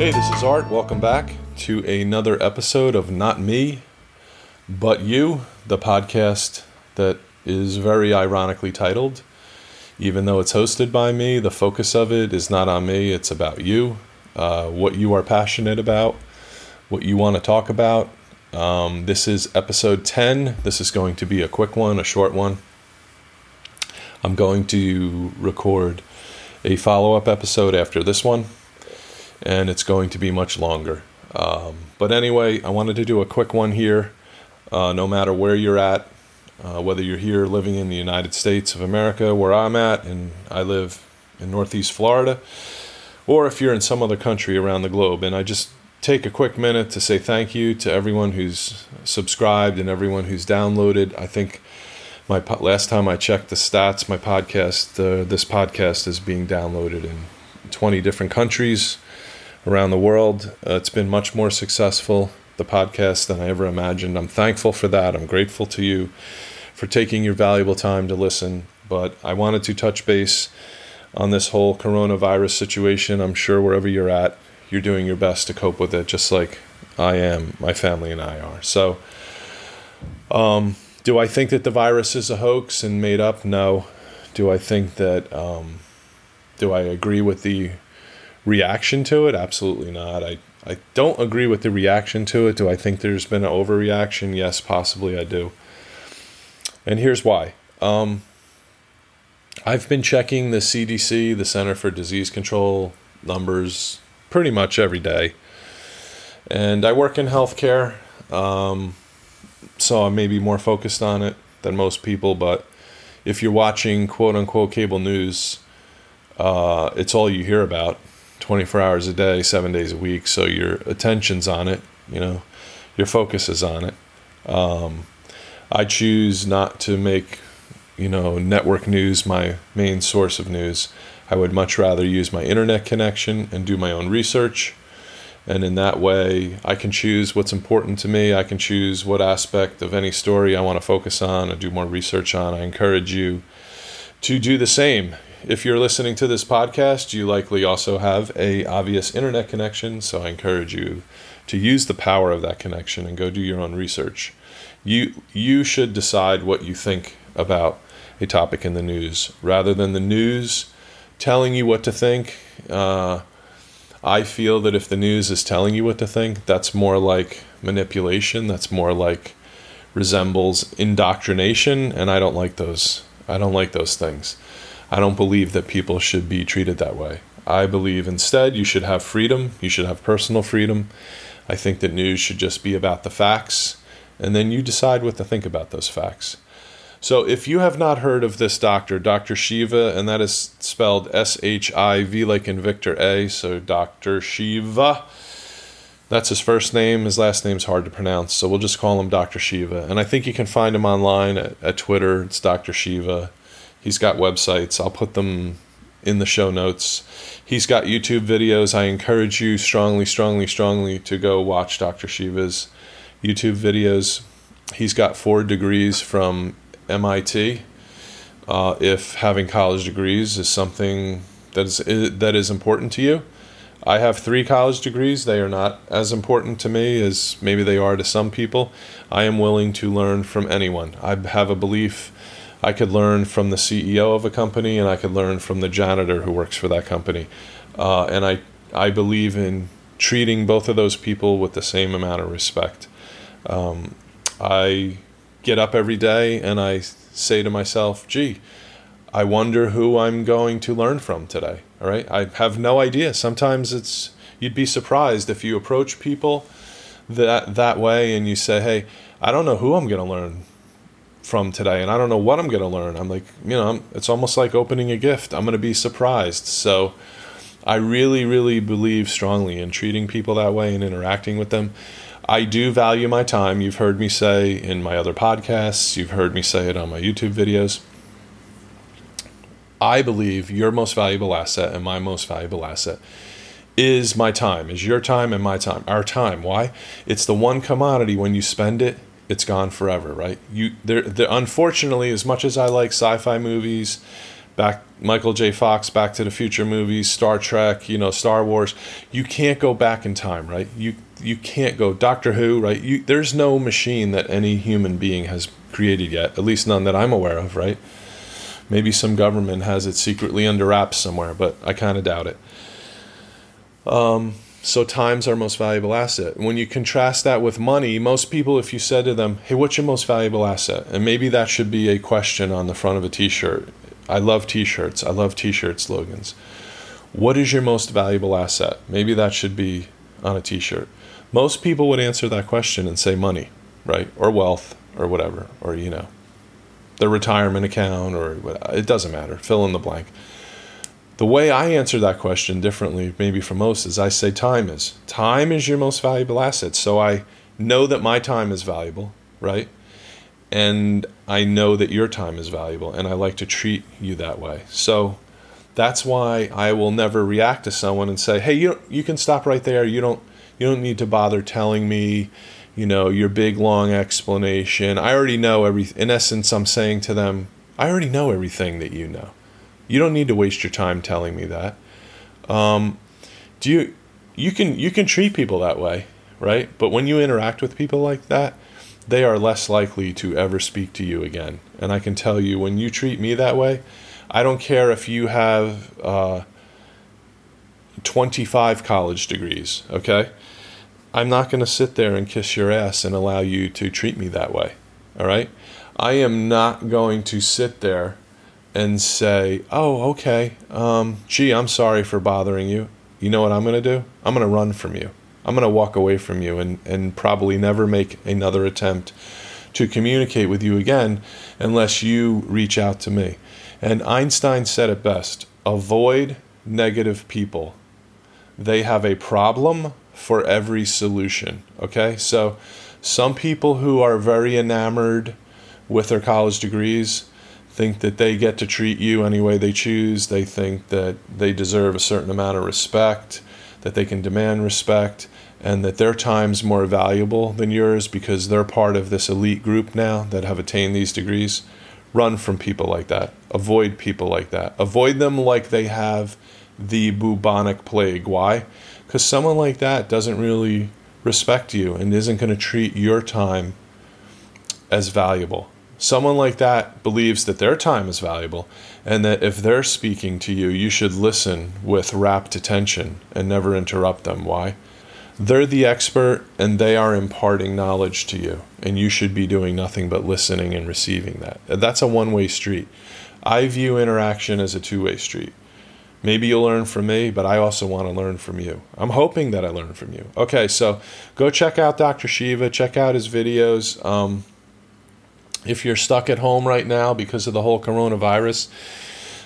Hey, this is Art. Welcome back to another episode of Not Me, But You, the podcast that is very ironically titled. Even though it's hosted by me, the focus of it is not on me, it's about you, uh, what you are passionate about, what you want to talk about. Um, this is episode 10. This is going to be a quick one, a short one. I'm going to record a follow up episode after this one and it's going to be much longer. Um, but anyway, I wanted to do a quick one here. Uh, no matter where you're at, uh, whether you're here living in the United States of America, where I'm at, and I live in Northeast Florida, or if you're in some other country around the globe. And I just take a quick minute to say thank you to everyone who's subscribed and everyone who's downloaded. I think my last time I checked the stats, my podcast, uh, this podcast is being downloaded in 20 different countries around the world. Uh, it's been much more successful, the podcast, than I ever imagined. I'm thankful for that. I'm grateful to you for taking your valuable time to listen. But I wanted to touch base on this whole coronavirus situation. I'm sure wherever you're at, you're doing your best to cope with it, just like I am, my family and I are. So, um, do I think that the virus is a hoax and made up? No. Do I think that, um, do I agree with the reaction to it? Absolutely not. I, I don't agree with the reaction to it. Do I think there's been an overreaction? Yes, possibly I do. And here's why. Um, I've been checking the CDC, the Center for Disease Control numbers pretty much every day. And I work in healthcare, um, so I may be more focused on it than most people. But if you're watching quote unquote cable news, uh, it's all you hear about 24 hours a day, seven days a week. So your attention's on it, you know, your focus is on it. Um, I choose not to make, you know, network news my main source of news. I would much rather use my internet connection and do my own research. And in that way, I can choose what's important to me. I can choose what aspect of any story I want to focus on and do more research on. I encourage you to do the same if you're listening to this podcast, you likely also have a obvious internet connection, so I encourage you to use the power of that connection and go do your own research. You you should decide what you think about a topic in the news rather than the news telling you what to think. Uh, I feel that if the news is telling you what to think, that's more like manipulation. That's more like resembles indoctrination, and I don't like those. I don't like those things. I don't believe that people should be treated that way. I believe instead you should have freedom, you should have personal freedom. I think that news should just be about the facts, and then you decide what to think about those facts. So, if you have not heard of this doctor, Dr. Shiva, and that is spelled S H I V like in Victor A, so Dr. Shiva, that's his first name. His last name's hard to pronounce, so we'll just call him Dr. Shiva. And I think you can find him online at, at Twitter. It's Dr. Shiva. He's got websites. I'll put them in the show notes. He's got YouTube videos. I encourage you strongly, strongly, strongly to go watch Dr. Shiva's YouTube videos. He's got four degrees from MIT. Uh, if having college degrees is something that is that is important to you, I have three college degrees. They are not as important to me as maybe they are to some people. I am willing to learn from anyone. I have a belief I could learn from the CEO of a company and I could learn from the janitor who works for that company. Uh, and I, I believe in treating both of those people with the same amount of respect. Um, I get up every day and I say to myself, gee, I wonder who I'm going to learn from today. All right. I have no idea. Sometimes it's, you'd be surprised if you approach people that, that way and you say, hey, I don't know who I'm going to learn from today and I don't know what I'm going to learn. I'm like, you know, I'm, it's almost like opening a gift. I'm going to be surprised. So I really, really believe strongly in treating people that way and interacting with them. I do value my time. You've heard me say in my other podcasts, you've heard me say it on my YouTube videos. I believe your most valuable asset and my most valuable asset is my time, is your time and my time, our time. Why? It's the one commodity when you spend it, it's gone forever, right? You there, there unfortunately, as much as I like sci-fi movies, back Michael J. Fox, Back to the Future movies, Star Trek, you know, Star Wars. You can't go back in time, right? You you can't go Doctor Who, right? You, there's no machine that any human being has created yet, at least none that I'm aware of, right? Maybe some government has it secretly under wraps somewhere, but I kind of doubt it. Um, so time's our most valuable asset. When you contrast that with money, most people, if you said to them, "Hey, what's your most valuable asset?" and maybe that should be a question on the front of a T-shirt. I love T-shirts. I love T-shirt slogans. What is your most valuable asset? Maybe that should be on a T-shirt. Most people would answer that question and say money, right, or wealth, or whatever, or you know, their retirement account, or it doesn't matter. Fill in the blank the way I answer that question differently, maybe for most, is I say time is. Time is your most valuable asset. So I know that my time is valuable, right? And I know that your time is valuable, and I like to treat you that way. So that's why I will never react to someone and say, "Hey, you you can stop right there. You don't you don't need to bother telling me, you know, your big long explanation. I already know every. In essence, I'm saying to them, I already know everything that you know." You don't need to waste your time telling me that. Um, do you? You can you can treat people that way, right? But when you interact with people like that, they are less likely to ever speak to you again. And I can tell you, when you treat me that way, I don't care if you have uh, 25 college degrees, okay? I'm not going to sit there and kiss your ass and allow you to treat me that way, all right? I am not going to sit there and say, "Oh, okay. Um, gee, I'm sorry for bothering you." You know what I'm going to do? I'm going to run from you. I'm going to walk away from you and, and probably never make another attempt to communicate with you again unless you reach out to me. And Einstein said it best avoid negative people. They have a problem for every solution. Okay? So, some people who are very enamored with their college degrees think that they get to treat you any way they choose. They think that they deserve a certain amount of respect, that they can demand respect, and that their time's more valuable than yours because they're part of this elite group now that have attained these degrees. Run from people like that. Avoid people like that. Avoid them like they have the bubonic plague. Why? Because someone like that doesn't really respect you and isn't going to treat your time as valuable. Someone like that believes that their time is valuable and that if they're speaking to you, you should listen with rapt attention and never interrupt them. Why? They're the expert and they are imparting knowledge to you, and you should be doing nothing but listening and receiving that. That's a one way street. I view interaction as a two way street. Maybe you'll learn from me, but I also want to learn from you. I'm hoping that I learn from you. Okay, so go check out Dr. Shiva, check out his videos. Um, if you're stuck at home right now because of the whole coronavirus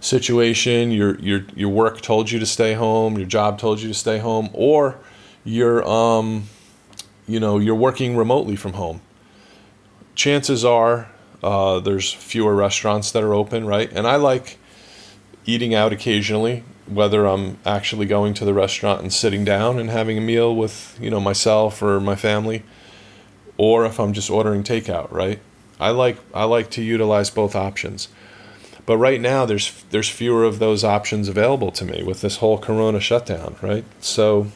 situation, your your your work told you to stay home, your job told you to stay home, or you're um, you know you're working remotely from home. Chances are uh, there's fewer restaurants that are open, right? And I like eating out occasionally, whether I'm actually going to the restaurant and sitting down and having a meal with you know myself or my family, or if I'm just ordering takeout, right? I like I like to utilize both options. But right now there's there's fewer of those options available to me with this whole corona shutdown, right? So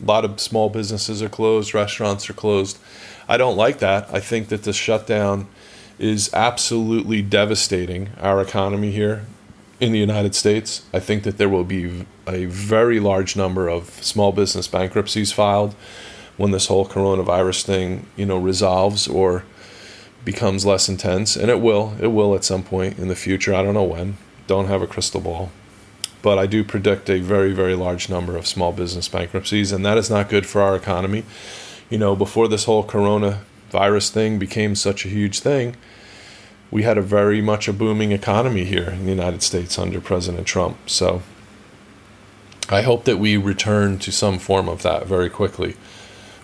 a lot of small businesses are closed, restaurants are closed. I don't like that. I think that this shutdown is absolutely devastating our economy here in the United States. I think that there will be a very large number of small business bankruptcies filed when this whole coronavirus thing, you know, resolves or becomes less intense, and it will. It will at some point in the future. I don't know when. Don't have a crystal ball. But I do predict a very, very large number of small business bankruptcies, and that is not good for our economy. You know, before this whole coronavirus thing became such a huge thing, we had a very much a booming economy here in the United States under President Trump. So I hope that we return to some form of that very quickly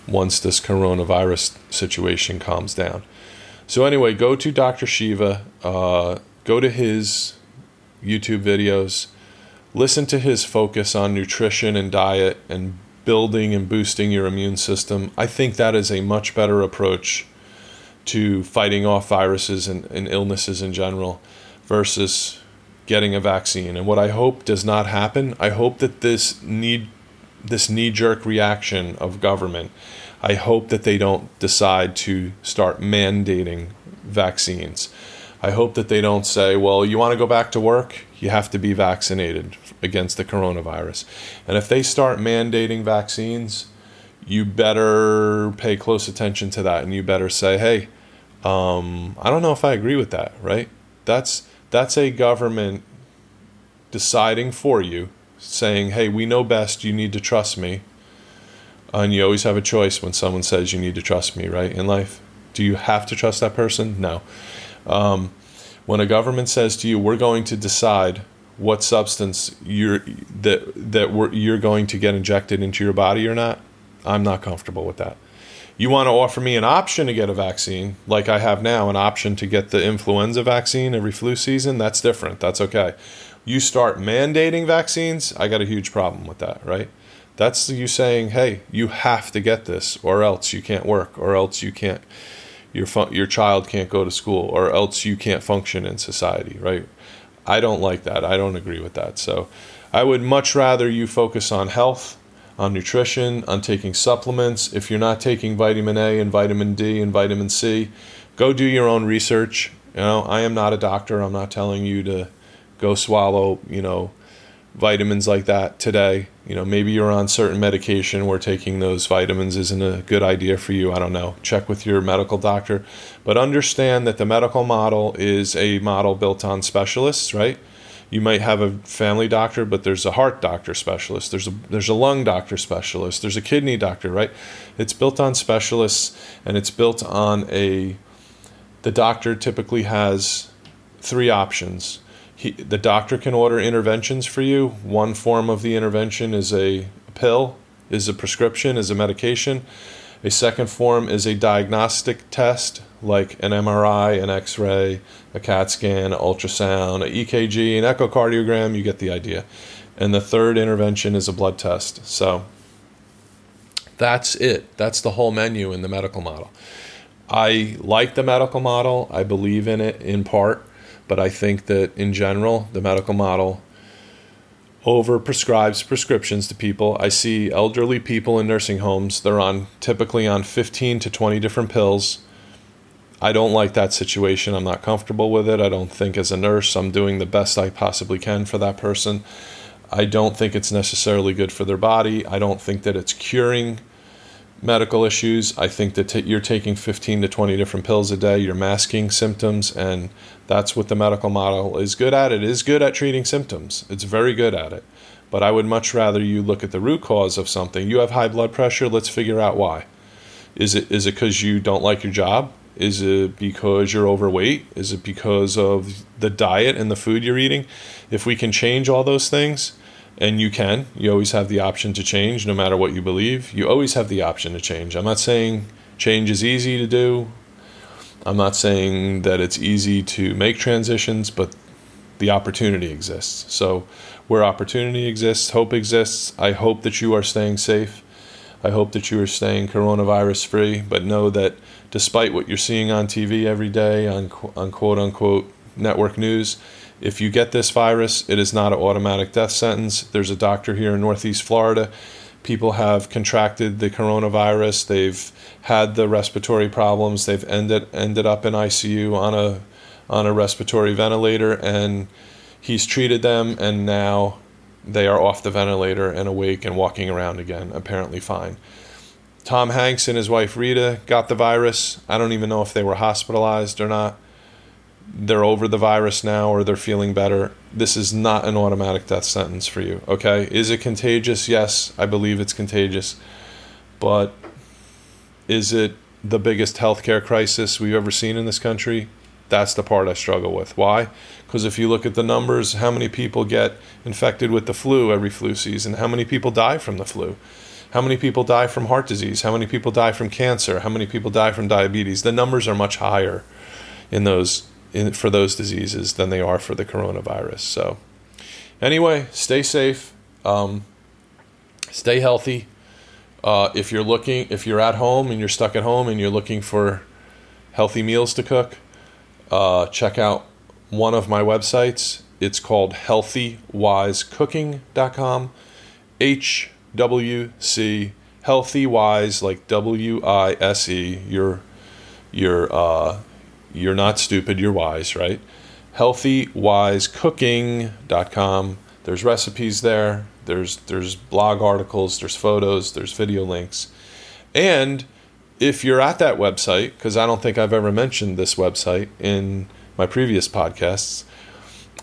once this coronavirus situation calms down. So anyway, go to Dr. Shiva, uh, go to his YouTube videos, listen to his focus on nutrition and diet and building and boosting your immune system. I think that is a much better approach to fighting off viruses and, and illnesses in general versus getting a vaccine. And what I hope does not happen, I hope that this need this knee jerk reaction of government, I hope that they don't decide to start mandating vaccines. I hope that they don't say, well, you want to go back to work? You have to be vaccinated against the coronavirus. And if they start mandating vaccines, you better pay close attention to that and you better say, hey, um, I don't know if I agree with that, right? That's that's a government deciding for you, saying, hey, we know best, you need to trust me. And you always have a choice when someone says you need to trust me, right, in life. Do you have to trust that person? No. Um, when a government says to you, we're going to decide what substance you're that that you're going to get injected into your body or not, I'm not comfortable with that. You want to offer me an option to get a vaccine, like I have now, an option to get the influenza vaccine every flu season, that's different. That's okay. You start mandating vaccines, I got a huge problem with that, right? That's you saying, hey, you have to get this, or else you can't work, or else you can't, your, fun- your child can't go to school, or else you can't function in society, right? I don't like that. I don't agree with that. So I would much rather you focus on health on nutrition, on taking supplements. If you're not taking vitamin A and vitamin D and vitamin C, go do your own research. You know, I am not a doctor. I'm not telling you to go swallow, you know, vitamins like that today. You know, maybe you're on certain medication where taking those vitamins isn't a good idea for you. I don't know. Check with your medical doctor. But understand that the medical model is a model built on specialists, right? you might have a family doctor, but there's a heart doctor specialist. There's a there's a lung doctor specialist. There's a kidney doctor, right? It's built on specialists, and it's built on a. The doctor typically has three options. He, the doctor can order interventions for you. One form of the intervention is a pill, is a prescription, is a medication. A second form is a diagnostic test like an MRI, an X ray, a CAT scan, an ultrasound, an EKG, an echocardiogram, you get the idea. And the third intervention is a blood test. So that's it. That's the whole menu in the medical model. I like the medical model, I believe in it in part, but I think that in general, the medical model over prescribes prescriptions to people. I see elderly people in nursing homes, they're on typically on 15 to 20 different pills I don't like that situation. I'm not comfortable with it. I don't think, as a nurse, I'm doing the best I possibly can for that person. I don't think it's necessarily good for their body. I don't think that it's curing medical issues. I think that t- you're taking 15 to 20 different pills a day, you're masking symptoms, and that's what the medical model is good at. It is good at treating symptoms, it's very good at it. But I would much rather you look at the root cause of something. You have high blood pressure, let's figure out why. Is it is it because you don't like your job? Is it because you're overweight? Is it because of the diet and the food you're eating? If we can change all those things, and you can, you always have the option to change no matter what you believe. You always have the option to change. I'm not saying change is easy to do. I'm not saying that it's easy to make transitions, but the opportunity exists. So, where opportunity exists, hope exists. I hope that you are staying safe. I hope that you are staying coronavirus free, but know that despite what you're seeing on TV every day on, on quote unquote network news, if you get this virus, it is not an automatic death sentence. There's a doctor here in Northeast Florida. People have contracted the coronavirus. They've had the respiratory problems. They've ended ended up in ICU on a on a respiratory ventilator, and he's treated them, and now they are off the ventilator and awake and walking around again, apparently fine. Tom Hanks and his wife Rita got the virus. I don't even know if they were hospitalized or not. They're over the virus now or they're feeling better. This is not an automatic death sentence for you, okay? Is it contagious? Yes, I believe it's contagious. But is it the biggest healthcare crisis we've ever seen in this country? That's the part I struggle with. Why? Because if you look at the numbers, how many people get infected with the flu every flu season? How many people die from the flu? How many people die from heart disease? How many people die from cancer? How many people die from diabetes? The numbers are much higher in those in, for those diseases than they are for the coronavirus. So, anyway, stay safe, um, stay healthy. Uh, if you're looking, if you're at home and you're stuck at home and you're looking for healthy meals to cook, uh, check out one of my websites. It's called healthywisecooking.com. H W C healthy wise like W I S E. You're you're uh, you're not stupid. You're wise, right? Healthywisecooking.com. There's recipes there. There's there's blog articles. There's photos. There's video links, and if you're at that website, because I don't think I've ever mentioned this website in my previous podcasts,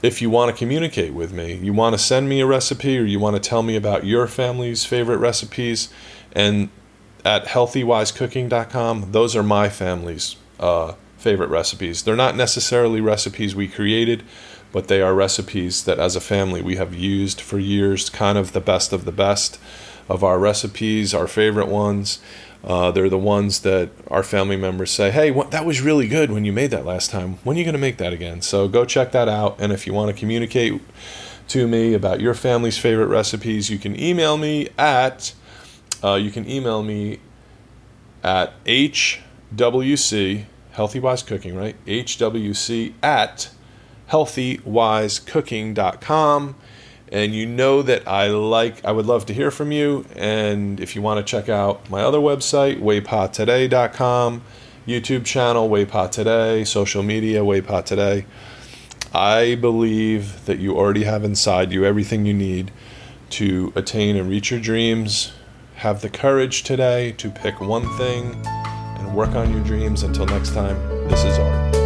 if you want to communicate with me, you want to send me a recipe or you want to tell me about your family's favorite recipes, and at healthywisecooking.com, those are my family's uh, favorite recipes. They're not necessarily recipes we created, but they are recipes that as a family we have used for years, kind of the best of the best of our recipes, our favorite ones. Uh, they're the ones that our family members say, hey, what, that was really good when you made that last time. When are you going to make that again? So go check that out. And if you want to communicate to me about your family's favorite recipes, you can email me at, uh, you can email me at HWC, Healthy Wise Cooking, right? HWC at healthywisecooking.com and you know that I like I would love to hear from you. And if you want to check out my other website waypottoday.com YouTube channel Waypot Today social media Waypot Today I believe that you already have inside you everything you need to attain and reach your dreams. Have the courage today to pick one thing work on your dreams. Until next time this is art